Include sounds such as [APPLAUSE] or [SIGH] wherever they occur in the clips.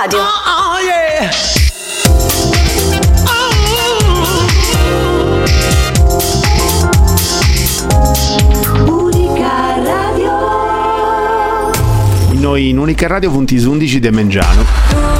Radio. Oh, oh yeah. Unica radio. Noi in Unica Radio punti 11 di Mengiano.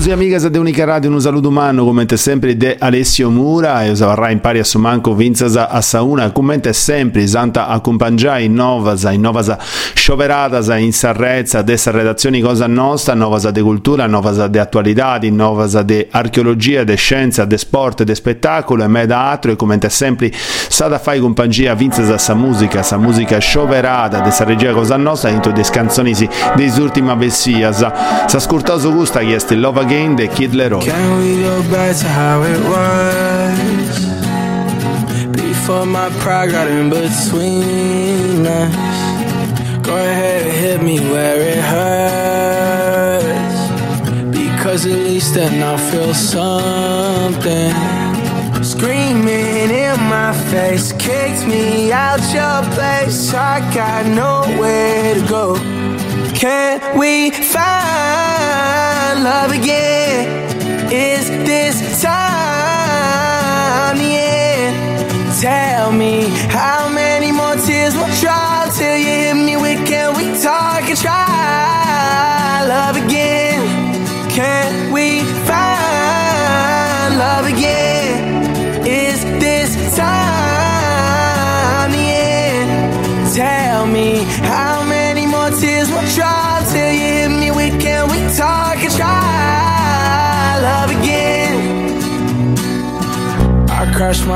Amigos e amigas de Unica Radio, un saluto umano, come sempre de Alessio Mura e usavarra in pari a Sumanco Vinzasa a Sauna, come sempre Santa accompagnai Novasa, in Novasa Scioveradas in Sarrezza, dessa redazioni Cosa Nostra, Novasa de Cultura, Novasa de Attualità, Novasa de Archeologia, de Scienza, de Sport, de Spettacolo e me da altro e come sempre Sada fai compagnia Vinzasa sa musica, sa musica scioverata, dessa regia Cosa Nostra, into des canzoni des ultima Vessias, sa scurtoso gusta che è Love Again de Kid Leroy. Can we go back to how it was? Before my pride got in between us. Go ahead and hit me where it hurts. Because at least then I'll feel something. Screaming in my face, kicked me out your place. I got nowhere to go. Can we find love again? Is this time the end? Tell me how many I'll try till you hit me with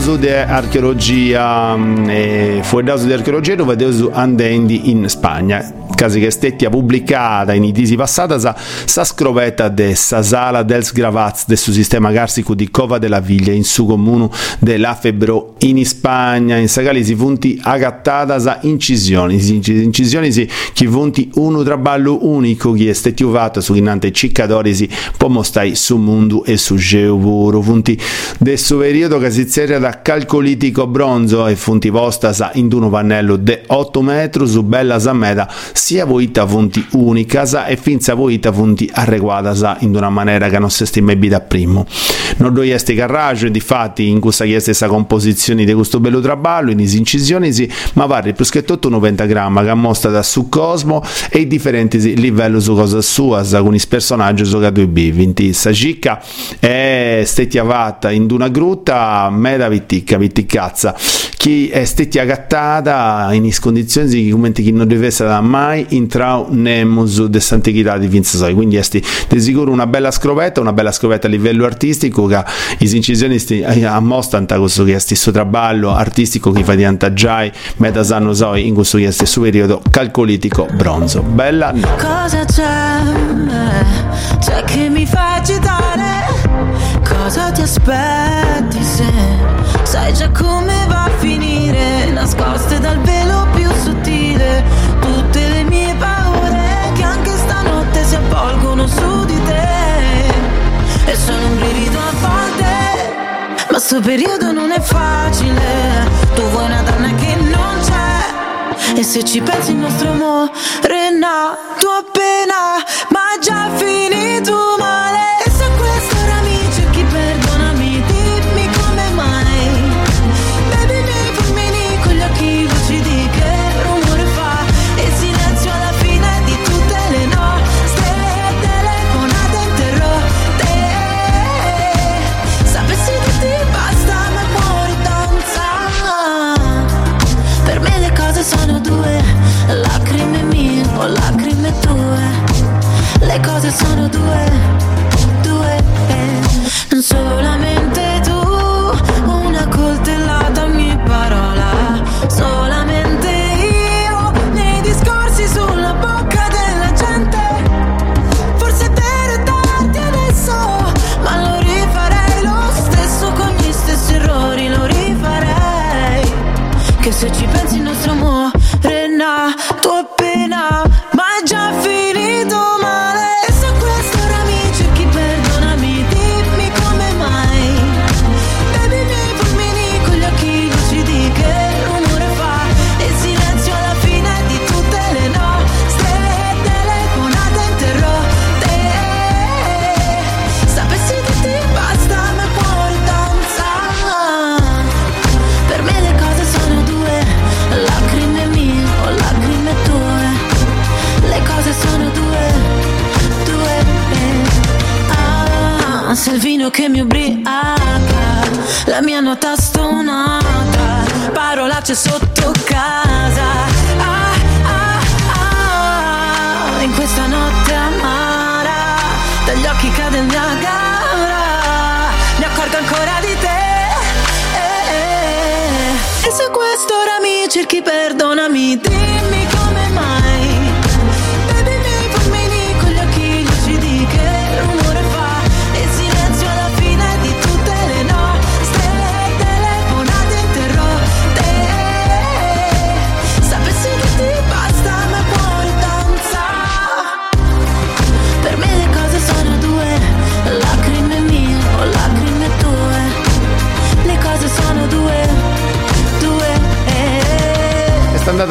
Fuedauso de archeologia, mm, e fuedauso de archeologia dove deus andendi in Spagna. Casi che stettia pubblicata in itisi passata sa, sa scrovetta de sa sala dels gravats del suo sistema carsico di Cova della Viglia in su comune de La Febbro in Spagna. In sagali si funti agattata sa incisioni si incisioni si chi funti uno traballo unico che è stettiuvato su innante ciccadori si può mostrare su mondo e su geovoro. Funti del suo periodo che si zerra da calcolitico bronzo e funti posta sa in uno pannello de 8 metri su bella sameta sia voita funti unica sa e finza voita funti arreguata sa in una maniera che non si stima ebita primo. Non do este carraggio difatti in questa chiesa sa composizione di questo bello traballo in incisioni ma pare più che tutto un pentagramma che mostra da su cosmo e i differenti livelli su cosa sua con i personaggi su che due b vinti sa cicca è stettiavata in una grutta meda vitticca vitticcazza. Chi è stetti agattata in condizioni che non deve essere mai intrau nel museo dell'antichità di Vinzasoi quindi è di sicuro una bella scrovetta una bella scrovetta a livello artistico che i incisionisti ammostrano questo che è stesso traballo artistico che fa di antaggiai meta sanno in questo che è stesso periodo calcolitico bronzo bella no. Cosa c'è? C'è che mi fa agitare? Cosa ti aspetti se sai già come va a finire? Nascoste dal velo più sottile su di te. E sono un brivido a volte Ma sto periodo non è facile. Tu vuoi una donna che non c'è E se ci pensi il nostro amore è nato appena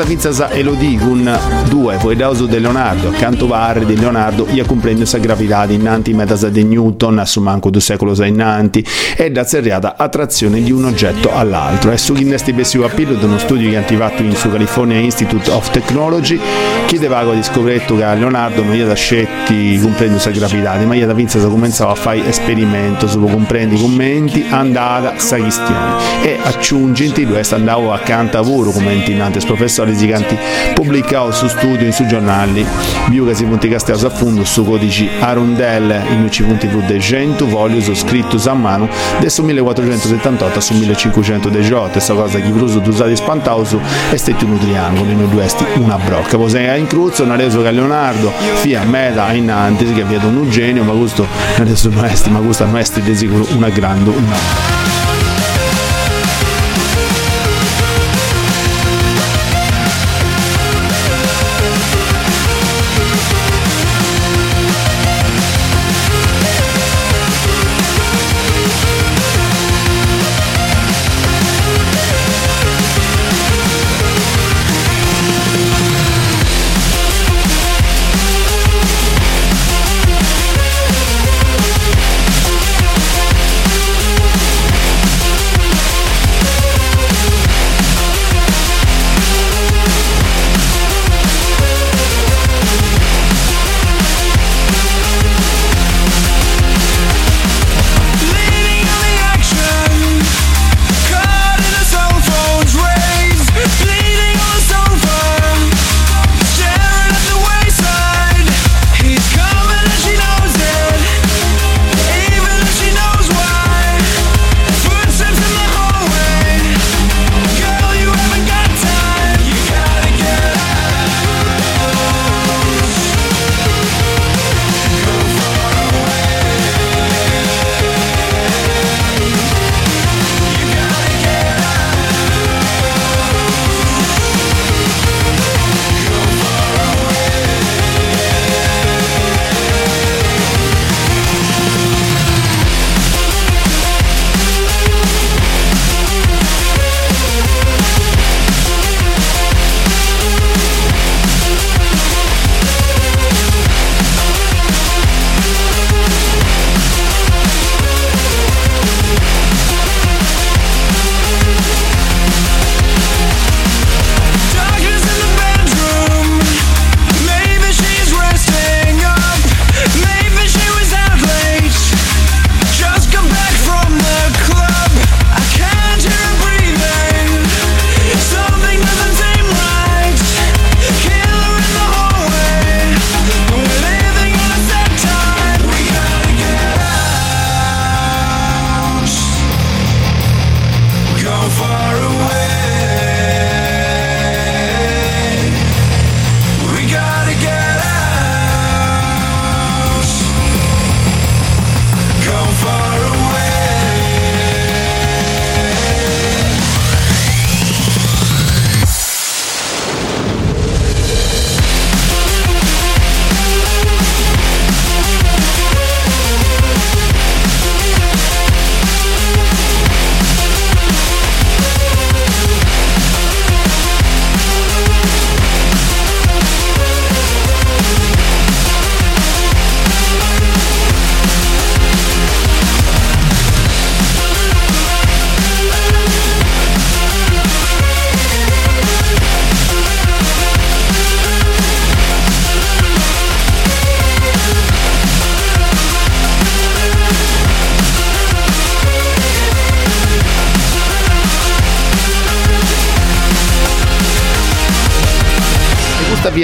È stata vinta sa Elodie con due, poi dauso di Leonardo, canto varre di Leonardo, ia comprende sa gravidade innanti metasa di Newton, su manco due secolo sa innanti, e da serriata attrazione di un oggetto all'altro. E su innesti bessiu appillo di uno studio che fatto in su California Institute of Technology, chiedeva di scopretto che Leonardo non gli da scetti comprende sa gravidade, ma gli da vinta sa cominciava a fare esperimento, su comprendi i commenti, andata sa questione. E aggiungenti, lui andavo accanto a lavoro come intinantes professori giganti pubblicato su studio in su giornali. Più che si punti castello a fondo su codici Arundel. In più de 100 voglio scritto a mano adesso 1478 su 1518 questa cosa che bruso d'usare spantauso e stetti un triangolo in due esti una brocca. Poi in cruzzo non reso che Leonardo fia meta in antes che aveva un genio ma questo adesso esti ma questo esti di sicuro una grande una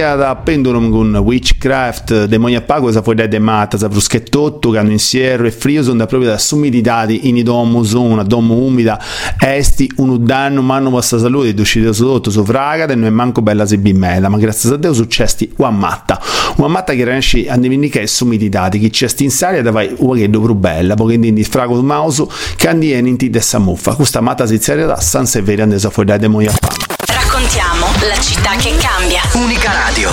via da pendulum con witchcraft, demonia pago, sa fuori de mata, sa bruschettotto, che hanno insieme e frio, sono proprio da sumidità in domo, una domo umida, esti, un danno, ma non vostra salute, uscite sotto, su fraga, e non è manco bella se bimmella, ma grazie a Dio successi una matta, una matta che riesce a dimenticare sumidità, che c'è in saria da vai una che più bella, perché quindi frago il mouse, che andiene in ti dessa muffa, questa matta si da San Severi andesa fuori da demonia pago. Raccontiamo la città che cambia. Unica Radio.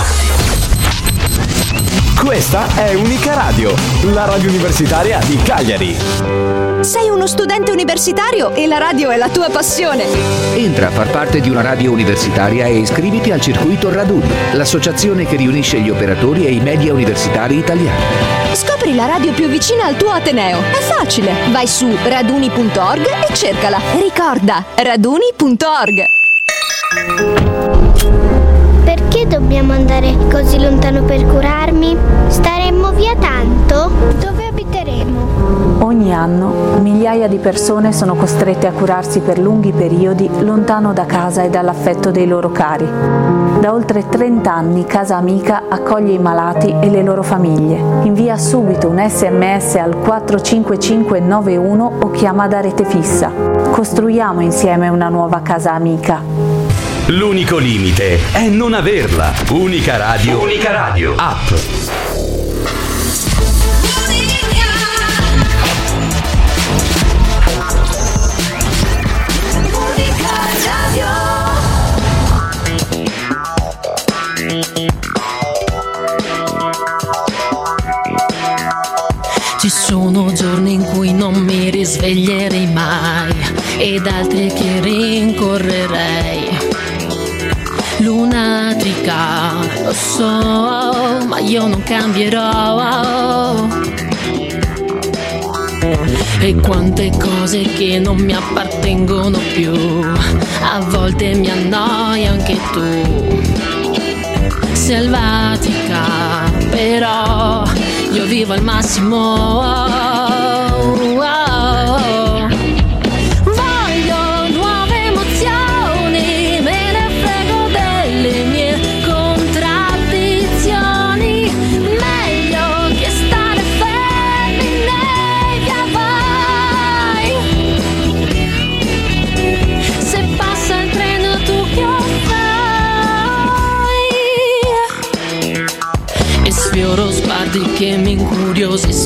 Questa è Unica Radio, la radio universitaria di Cagliari. Sei uno studente universitario e la radio è la tua passione. Entra a far parte di una radio universitaria e iscriviti al circuito Radun, l'associazione che riunisce gli operatori e i media universitari italiani. Scopri la radio più vicina al tuo Ateneo. È facile. Vai su raduni.org e cercala. Ricorda, raduni.org. Perché dobbiamo andare così lontano per curarmi? Staremmo via tanto? Dove abiteremo? Ogni anno migliaia di persone sono costrette a curarsi per lunghi periodi lontano da casa e dall'affetto dei loro cari. Da oltre 30 anni Casa Amica accoglie i malati e le loro famiglie. Invia subito un sms al 45591 o chiama da rete fissa. Costruiamo insieme una nuova casa amica. L'unico limite è non averla. Unica radio. Unica radio. App. Ci sono giorni in cui non mi risveglierei mai ed altri che rincorrerei lunatica, lo so, ma io non cambierò. E quante cose che non mi appartengono più, a volte mi annoia anche tu. Selvatica, però io vivo al massimo.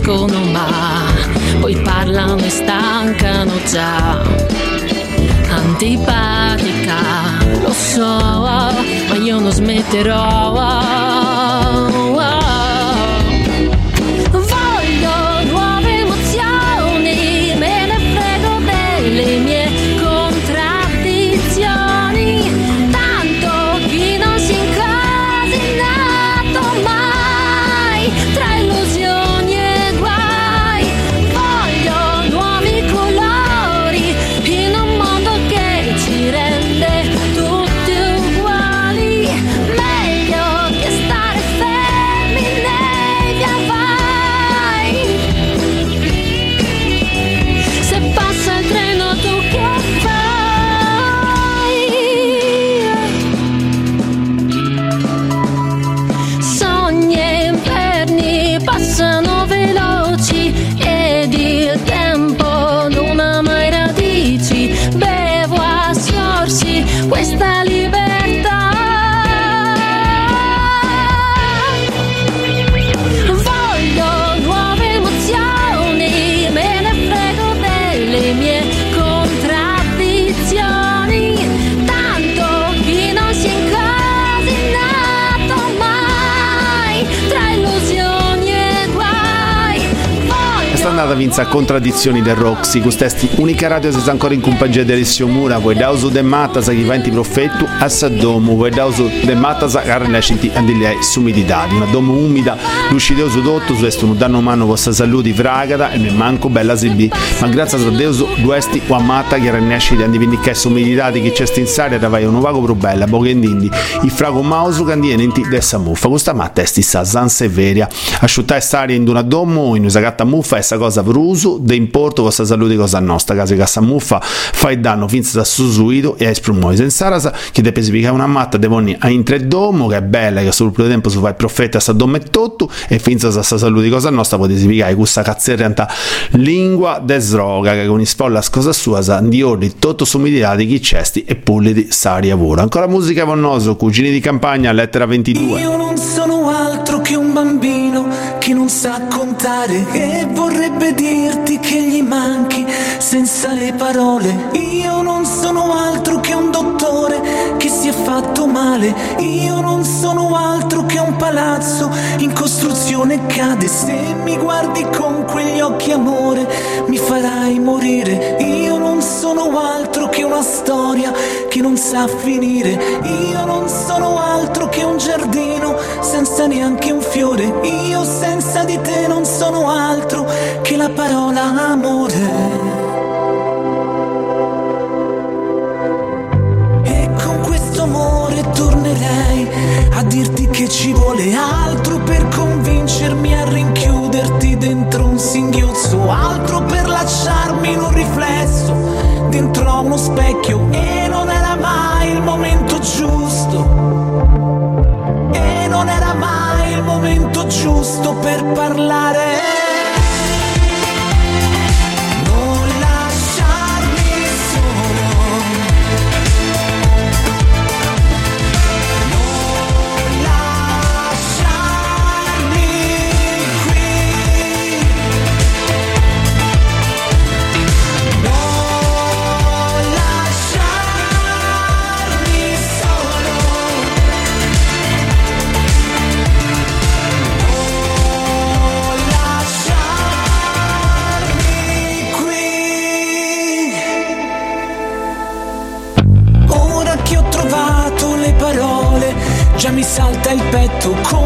Incuriosiscono ma poi parlano e stancano già. Antipatica, lo so, ma io non smetterò. Giornata vinza contraddizioni del Roxy, quest'esti unica radio se ancora in compagnia di Alessio Mura, poi dauso de Mattasa che venti profetto a Saddomo, poi dauso de Mattasa che arrenascinti andilei sumidità, una domo umida, lucidoso dotto, su est un danno mano vostra salute fragata e mi manco bella sibi, ma grazie a Deus duesti o amata che arrenasci di andivindicare sumidità di chi c'è stinzare da vai un vago più bella, poche indindi, il frago mauso che andiene in ti dessa muffa, questa matta è stessa Severia, asciuttare stare in una domo in una gatta muffa e sta cosa cosa per uso de importo questa salute cosa nostra case che sa muffa fai danno finza da susuito e esprumoi senza rasa che te specificare una matta de vonni a intredomo che è bella che sul più tempo su fai profeta sta dommettotto e finza da sta salute cosa nostra potete spiegare questa cazzerrianta lingua de sroga che con i spolla cosa sua di ordini tutto somigliati di chi cesti e pulli di saria vola ancora musica vonnoso cugini di campagna lettera 22 io non sono altro che un bambino che non sa contare e vorrebbe dirti che gli manchi senza le parole. Io non sono altro che un dottore che si è fatto male. Io non sono altro che un palazzo in costruzione cade. Se mi guardi con quegli occhi amore mi farai morire. Io non sono altro che una storia che non sa finire. Io non sono altro che un giardino senza neanche un fiore. Io senza di te non sono altro che la parola amore. E con questo amore tornerei a dirti che ci vuole altro per convincermi a rinchiuderti dentro un singhiozzo, altro per lasciarmi in un riflesso dentro uno specchio e non era mai il momento giusto. E non era mai momento giusto per parlare. Il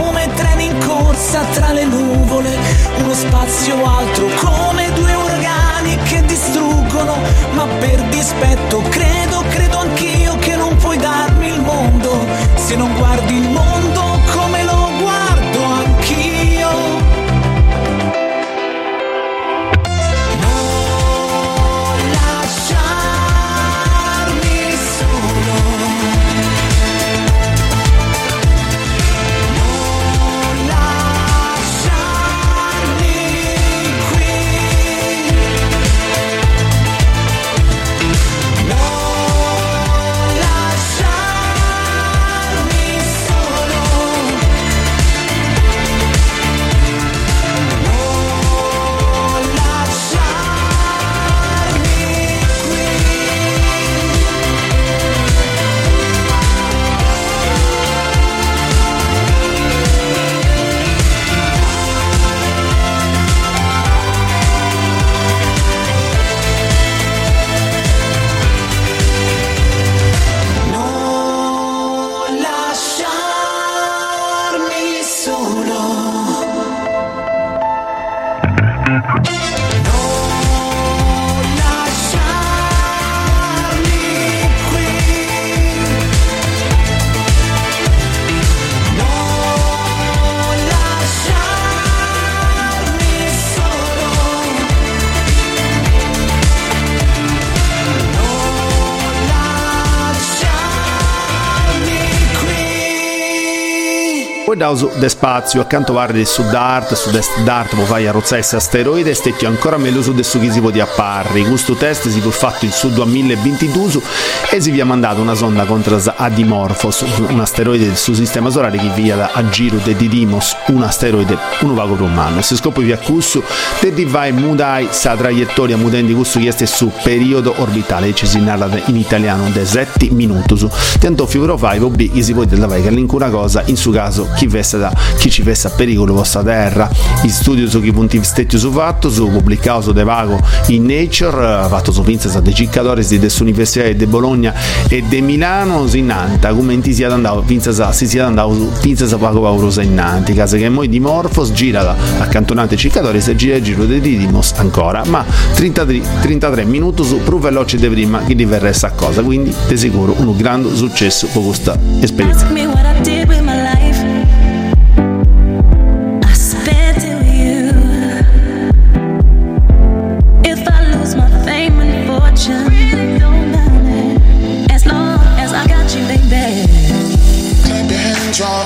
Uso de spazio, a di sud-art, sud-est d'art, vai a rozzesse asteroide, stetti ancora meglio su de su chi si può di apparri. Questo test si può fatto in sud a 1022 e si vi ha mandato una sonda contro a Dimorphos, un asteroide del suo sistema solare che via da a giro de Didymos, un asteroide, un vago romano. Se scopo vi accussu, te di vai mudai sa traiettoria mutendi questo chieste su periodo orbitale, ci si narra in italiano de 7 minutus. Tanto figuro fai, che si può dire che l'incuna cosa, in suo caso, chi, vesse da, chi ci vesse a pericolo vostra terra. In studio su chi punti stetti su fatto, su pubblicato su De Vago in Nature, fatto su Vincenzo dei Ciccadores di Università di Bologna e de Milano, in Nanta, come in sia andato, Vincenzo si sia andato su Vincenzo Pago Paurosa in Nanti, casa che moi di Morfos gira da accantonante Ciccadores e gira il giro di Didymos ancora, ma 33, 33 minuti su più veloce di prima che diverrà sta cosa, quindi di sicuro un grande successo per questa esperienza.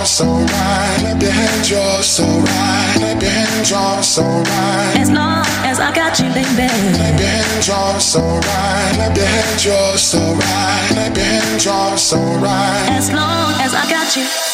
so right. Clap your hands, you're so right. Clap your hands, you're so right. As long as I got you, baby. Clap your hands, you're so right. Clap your hands, you're so right. Clap your hands, you're so right. As long as I got you.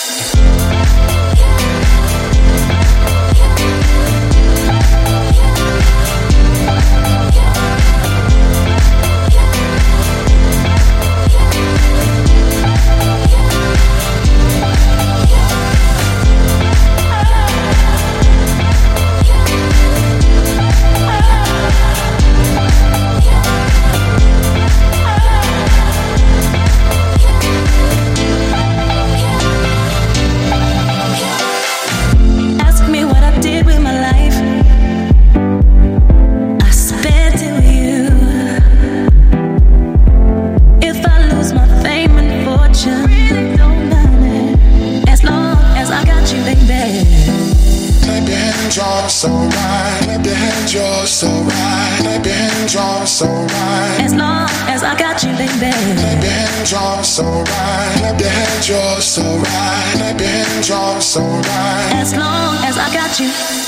so right. Clap your hands, you're so right. Clap your hands, you're so right. As long as I got you.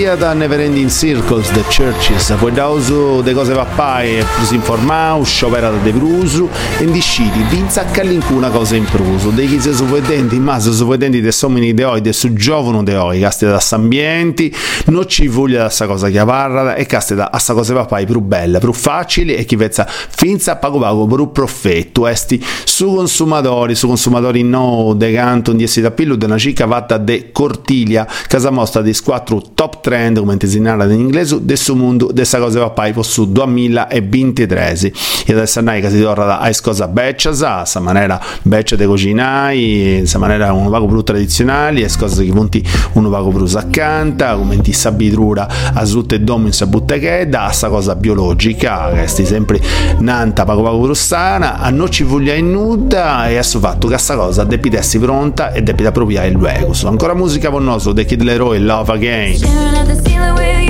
Via da Neverending Circles, The Churches, poi da uso de cose pappai e plus informau, sciopera de prusu, e disciti, vinza a callincuna cosa in prusu, dei chi se suvedenti, ma se suvedenti de somini de oi, de su giovano de oi, caste da s'ambienti, non ci voglia da sta cosa chiavarra, e caste da sta cose pappai più belle, più facili, e chi vezza finza pago pago più profetto, esti su consumatori, su consumatori no, de canto, di essi da pillu, de una cica fatta de cortiglia, casa mostra di squattro top trend, come in inglese, suo mondo, dessa cosa va poi su 2023. E adesso noi che si torna da cosa beccia, sa, sa maniera beccia de cucinai, sa maniera un vago più tradizionale, e cose che punti uno vago più saccanta, come ti sabitrura a tutte e domo in che da sta cosa biologica, che sti sempre nanta pago pago più sana, a non ci voglia in nuda, e a fatto che sta cosa depitessi pronta e depita proprio il luogo. Ancora musica con noi, The Kid Leroy, Love Again. at the ceiling with you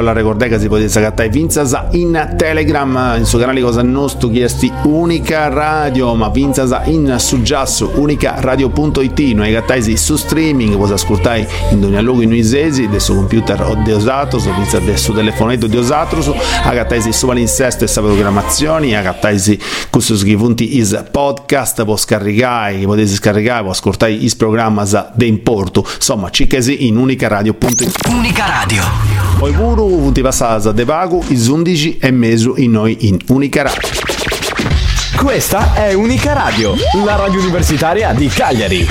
la ricordare che si potete scattare Vinzasa in Telegram. In suo canale cosa nostro chiesti unica radio. Ma Vinzasa in suggiasso unica radio.it noi gattaisi su streaming puoi ascoltare in ogni luogo in Uisesi del suo computer o di usato su del suo telefonetto di usato su agattaisi su palinsesto e sa programmazioni agattaisi questo scrivunti is podcast può scaricare potete scaricare può ascoltare is programma de importo insomma cicchesi in unica radio.it unica radio poi pure ti passata de pago i 11 e mezzo in noi in Unica Radio. Questa è Unica Radio, la radio universitaria di Cagliari.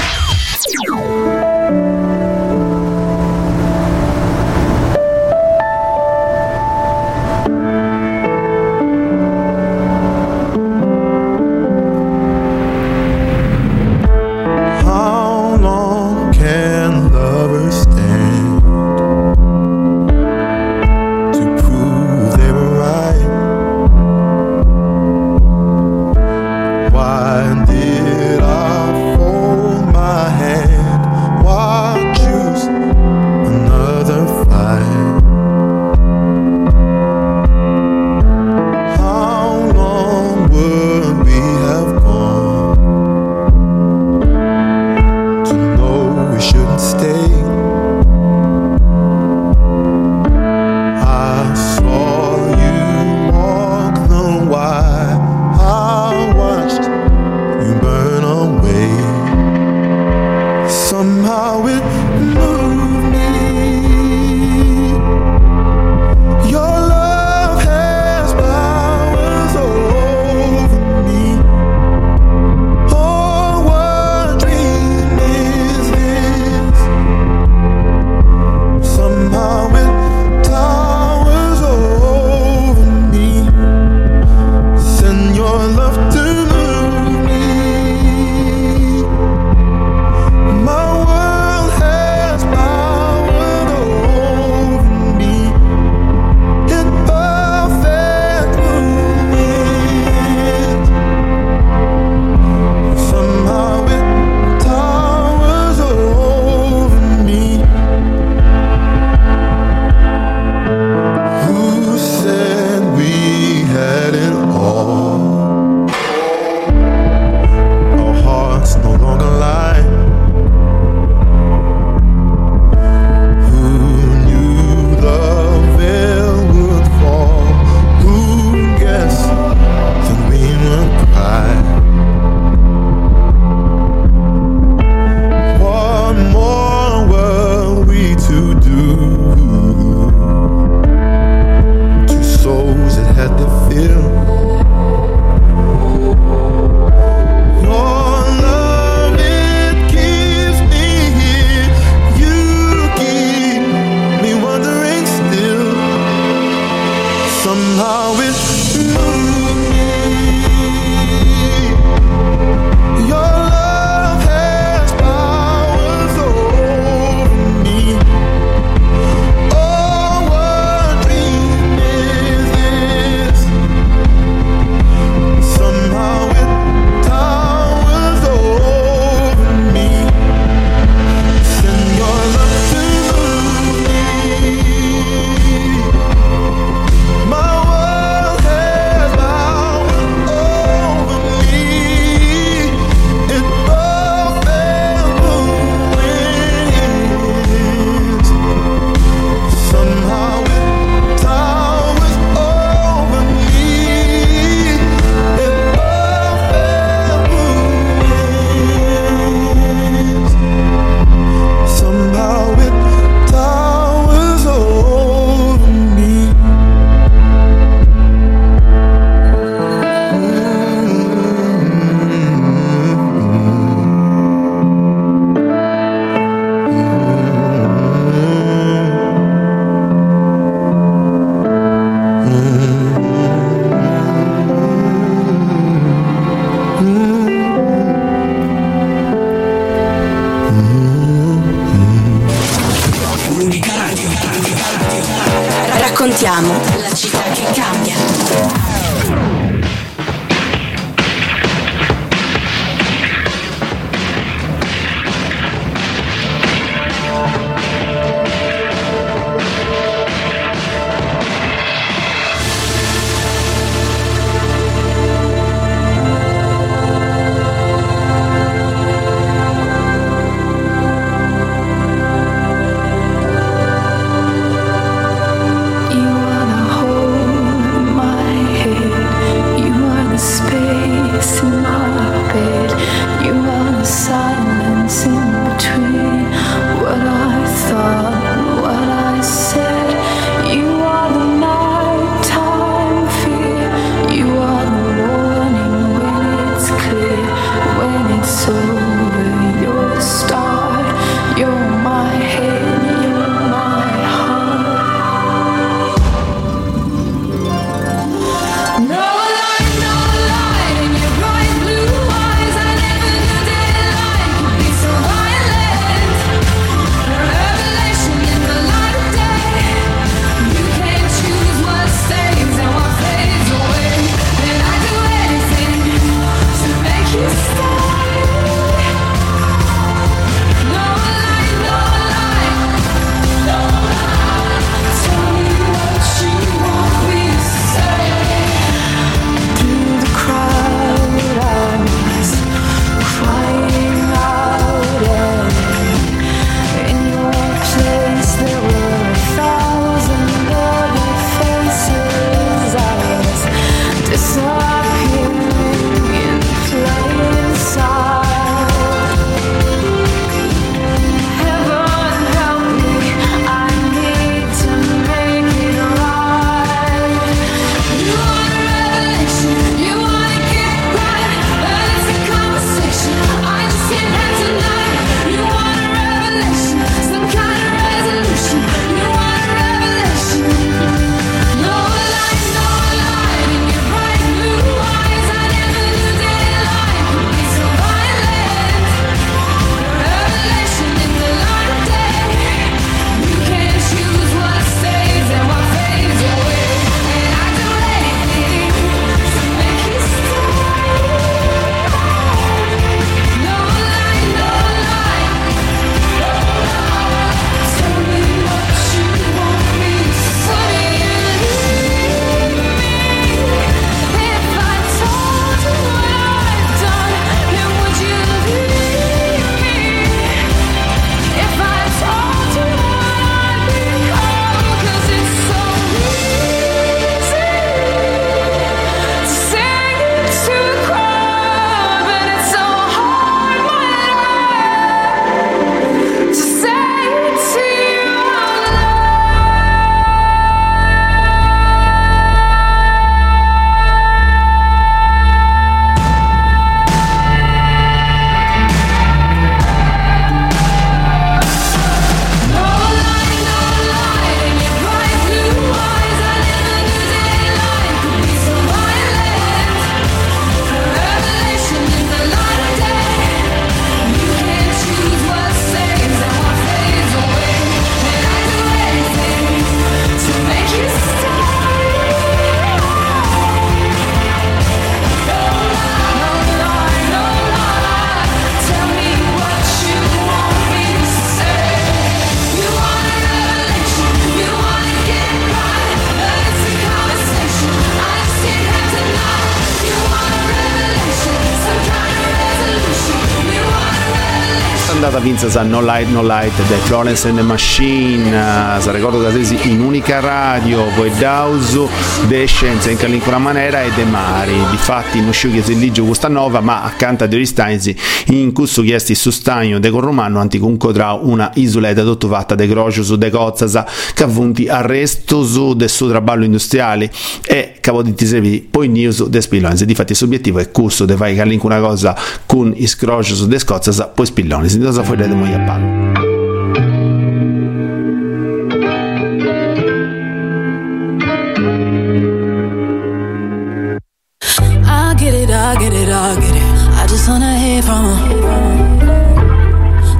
Princess a No Light No Light dai Florence and the Machine eh, se ricordo da tesi in unica radio poi Dausu De Scienza in Calincura Manera e De Mari. Difatti non scioglie Zelligio Gustanova ma accanto a Dori Steinzi in cusso chiesti su stagno de Corromano anticuncodra una isoletta dottovata de Grocius de Cozzasa che avvunti arresto su de suo traballo industriale e cavodittisevi poi news de Spillonese difatti obiettivo è cusso de fai Calincura cosa con iscrocius de Scozzasa poi Spillonese in cosa eh. fuori de moj I get it, I get it. I just wanna hear from him.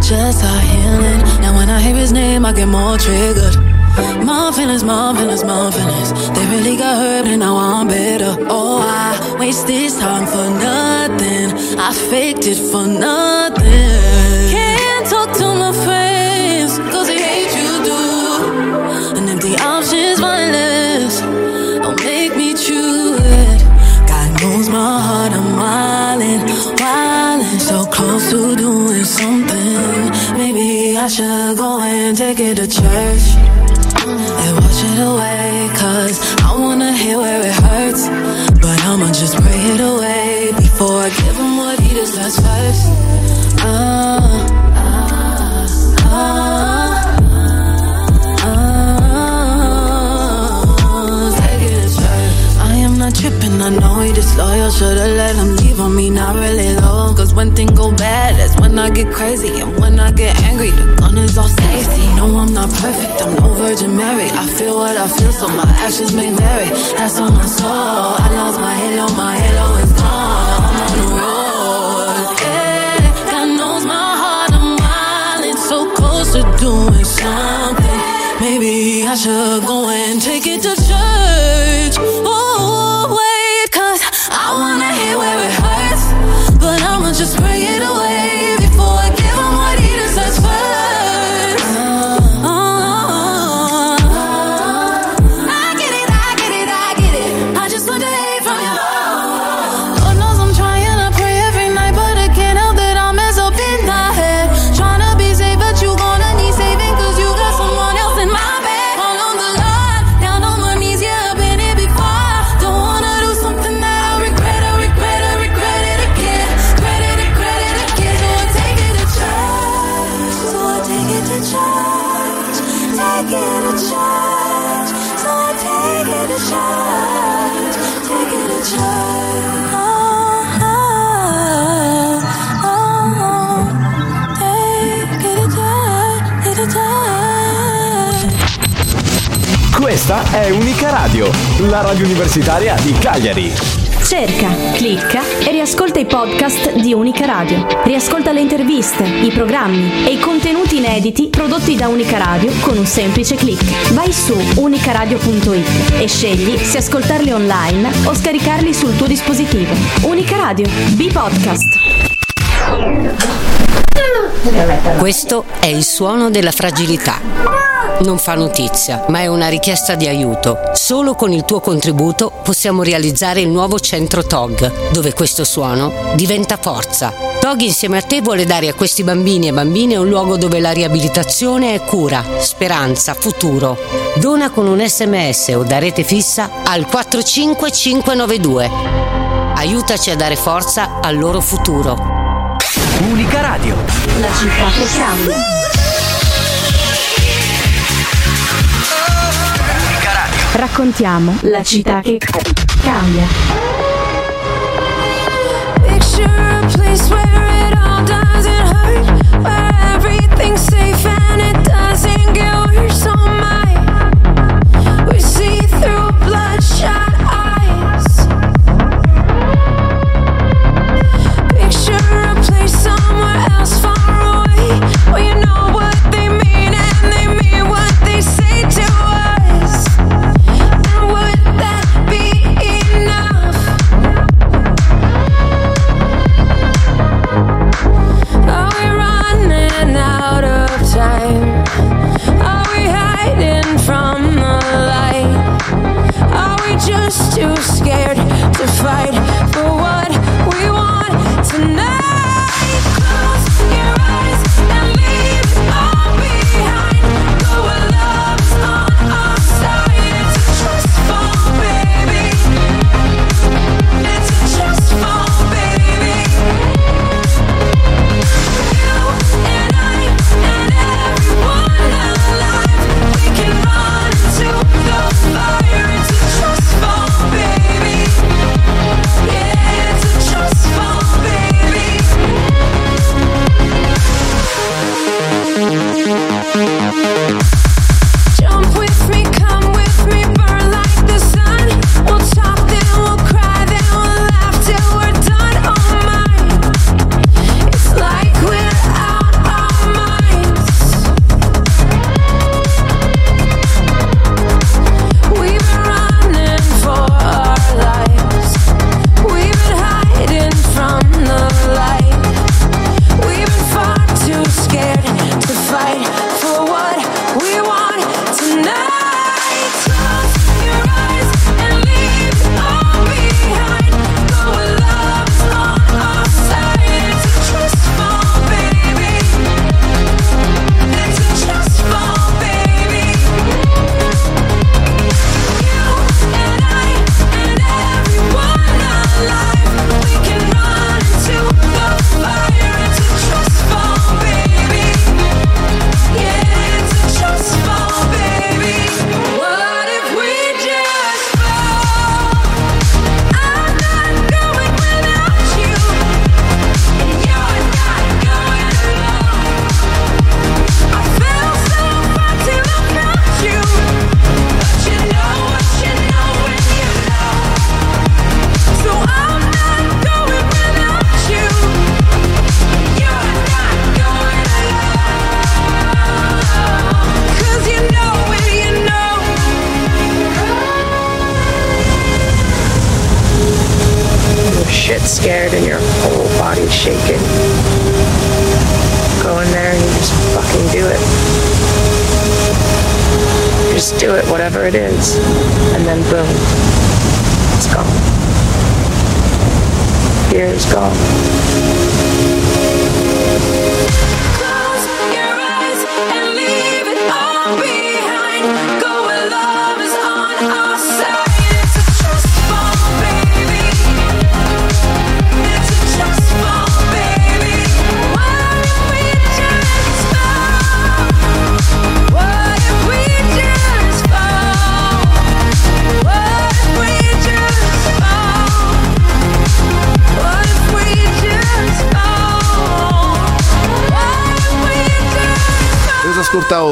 Just how healing. Now when I hear his name, I get more triggered. My feelings, my feelings, my feelings. They really got hurt, and now I'm bitter. Oh, I waste this time for nothing. I faked it for nothing. Can't talk to my friends, cause they hate you do. And empty options, mindless. Crazy. And when I get angry, the gun is all safety. No, I'm not perfect, I'm no Virgin Mary. I feel what I feel, so my actions may vary. That's on my soul. I lost my halo, my halo is gone. I'm on the road. Yeah, God knows my heart, I'm wildin', so close to doing something. Maybe I should go and take it to Questa è Unica Radio, la radio universitaria di Cagliari. Cerca, clicca e riascolta i podcast di Unica Radio. Riascolta le interviste, i programmi e i contenuti inediti prodotti da Unica Radio con un semplice clic. Vai su unicaradio.it e scegli se ascoltarli online o scaricarli sul tuo dispositivo. Unica Radio, B-Podcast. Questo è il suono della fragilità. Non fa notizia, ma è una richiesta di aiuto. Solo con il tuo contributo possiamo realizzare il nuovo centro TOG, dove questo suono diventa forza. TOG insieme a te vuole dare a questi bambini e bambine un luogo dove la riabilitazione è cura, speranza, futuro. Dona con un sms o da rete fissa al 45592. Aiutaci a dare forza al loro futuro. Unica Radio. La città che cambia. Raccontiamo la città che cambia. Picture a place where it all doesn't hurt, where everything's safe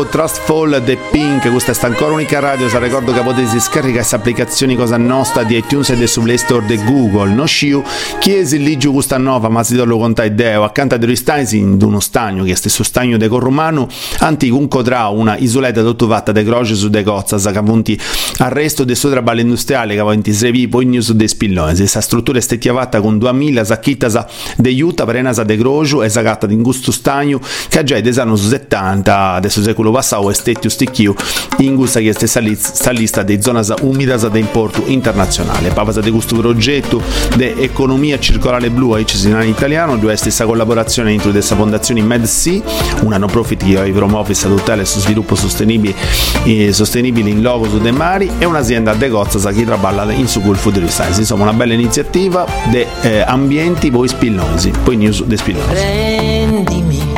Trust Fall The Pink, questa è ancora unica radio, se ricordo che potete scaricare questa applicazione cosa nostra di iTunes e su Play Store di Google, no sciu, chiesi lì giù questa nuova, ma si lo conta idea, accanto a dei stasi in uno stagno, che è stesso stagno de Corromano, antico un codrà una isoletta dottovatta de croce su de cozza, che avunti arresto de sua traballo industriale, che avunti srevi poi news de spillone, questa struttura è stettiavata con 2000 sacchitta de aiuta per una de croce e sagatta di gusto stagno, che già è desano su 70 adesso secolo passato è stetti sticchiu in gusta che stessa sta lista di zone umide da importo internazionale. Pavasa di questo progetto di economia circolare blu a in italiano, due stessa collaborazione dentro questa fondazione MedSea, una no profit che promuove questa tutela su sviluppo sostenibile, eh, sostenibile in logo su dei mari e un'azienda de Gozza che traballa in su di Science. Insomma, una bella iniziativa di eh, ambienti poi spillosi, poi news de spillosi. Prendimi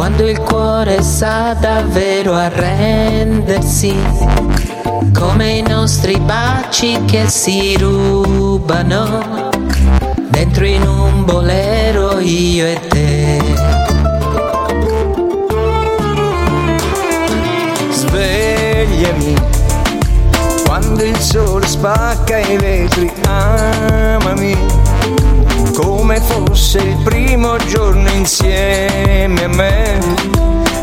quando il cuore sa davvero arrendersi, come i nostri baci che si rubano, dentro in un bolero io e te. Svegliami quando il sole spacca i vetri, amami come fosse il primo giorno insieme a me,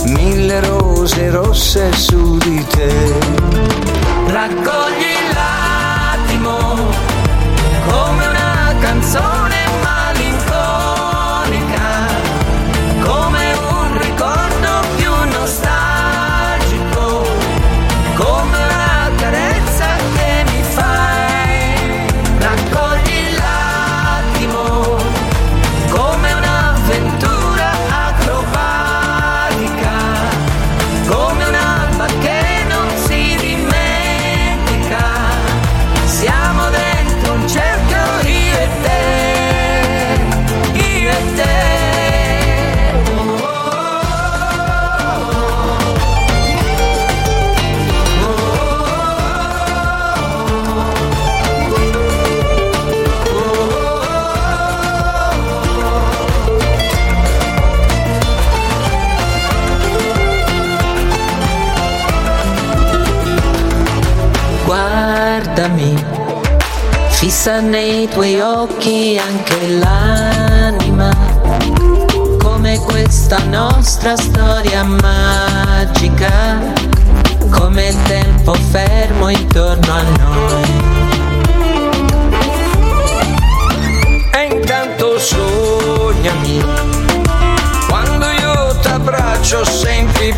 mille rose rosse su di te. Raccogli l'attimo come una canzone fissa nei tuoi occhi anche l'anima, come questa nostra storia magica, come il tempo fermo intorno a noi. E intanto sognami, quando io t'abbraccio senti i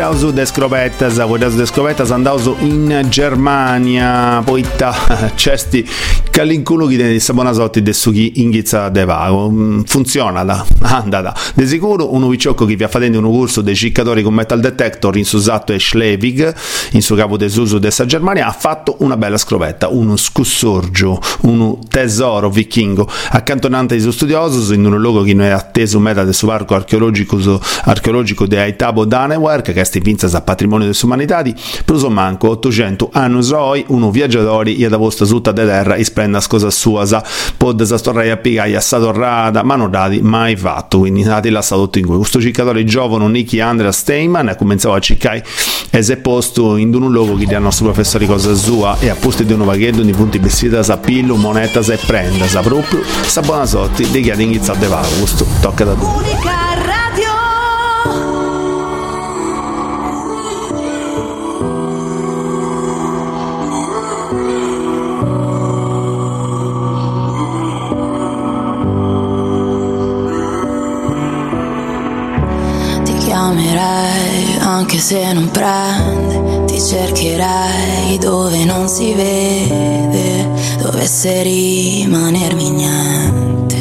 Voidaus de Scrovettas, Voidaus de Scrovettas andaus in Germania, poi ta [LAUGHS] cesti calinculo che di Sabonasotti de sughi inghizza de vago. Mm, funziona da, [LAUGHS] andata. De sicuro uno viciocco che vi ha fatto un corso dei ciccatori con metal detector in Susato e Schlevig, in suo capo desuso dessa Germania, ha fatto una bella scrovetta, uno scussorgio, un tesoro vichingo, accantonante di suo studioso in un luogo che non è atteso meta del suo parco archeologico, archeologico di Aitabo Danewerk, che è vinta a patrimonio dell'umanità, o manco 800 anni roi, uno viaggiatori e da vostra sutta de terra e sprenda scosa sua, sa, pod sa storrai a pigare a satorrada, ma non dati mai fatto, quindi nati là stato in cui. Questo ciccatore giovane Nicky Andrea Steinman ha cominciato a ciccare e si è posto in un luogo che il nostro professore cosa sua e a posto di un vaghetto di punti vestita sa pillo, moneta sa e prenda, sa proprio, sa buona sorte di chi ha iniziato a devare, questo tocca da tu. Anche se non prende, ti cercherei dove non si vede, dovesse rimanermi niente.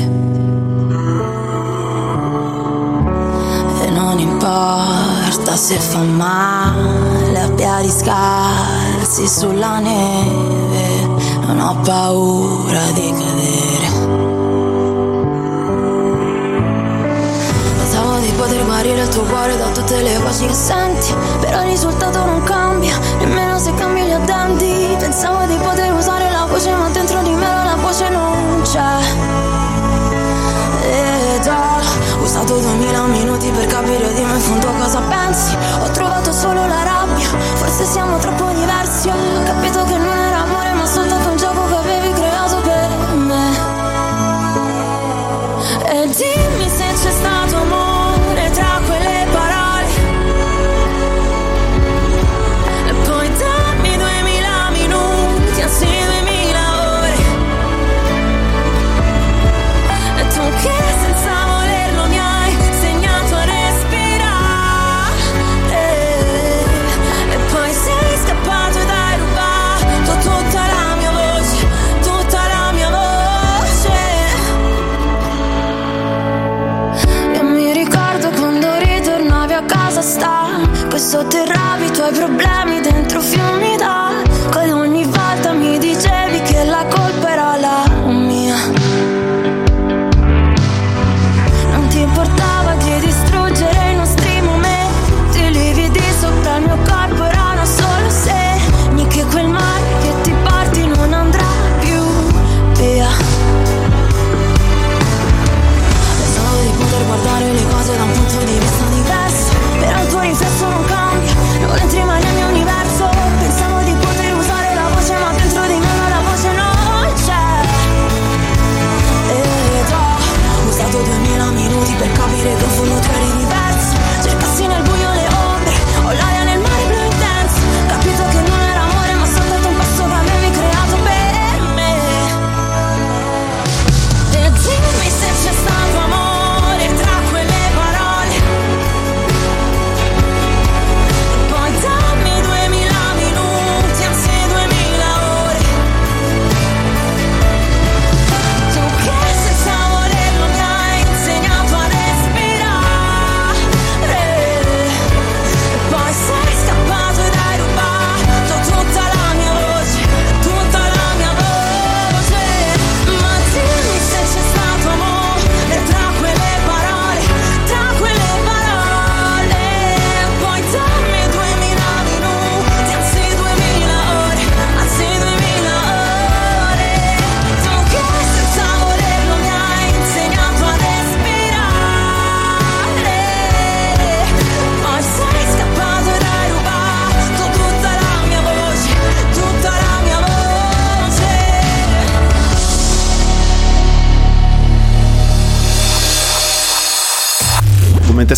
E non importa se fa male a piedi scarsi sulla neve, non ho paura di cadere. Poter guarire il tuo cuore da tutte le voci che senti. Però il risultato non cambia, nemmeno se cambi gli addenti. Pensavo di poter usare la voce ma dentro di me la voce non c'è. Ed ho usato duemila minuti per capire di me in fondo cosa pensi. Ho trovato solo la rabbia, forse siamo troppo diversi sotterravi i tuoi problemi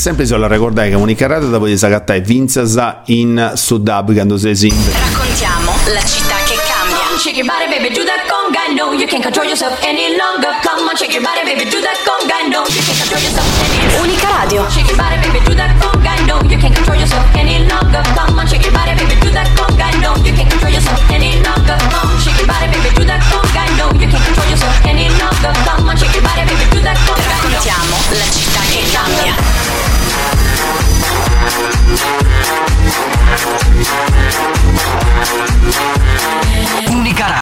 Come sempre se la ricordai che unica radio dopo di sagattare Vinzasa in Sudab quando si esinde. Raccontiamo la città che cambia. Shake your body, baby, do that conga. No, you can't control yourself any longer. Come on, shake your body, baby, do that conga. No, you can't control yourself any longer. Unica radio. Shake your body, baby, do that conga. No, you can't control yourself any longer. longer.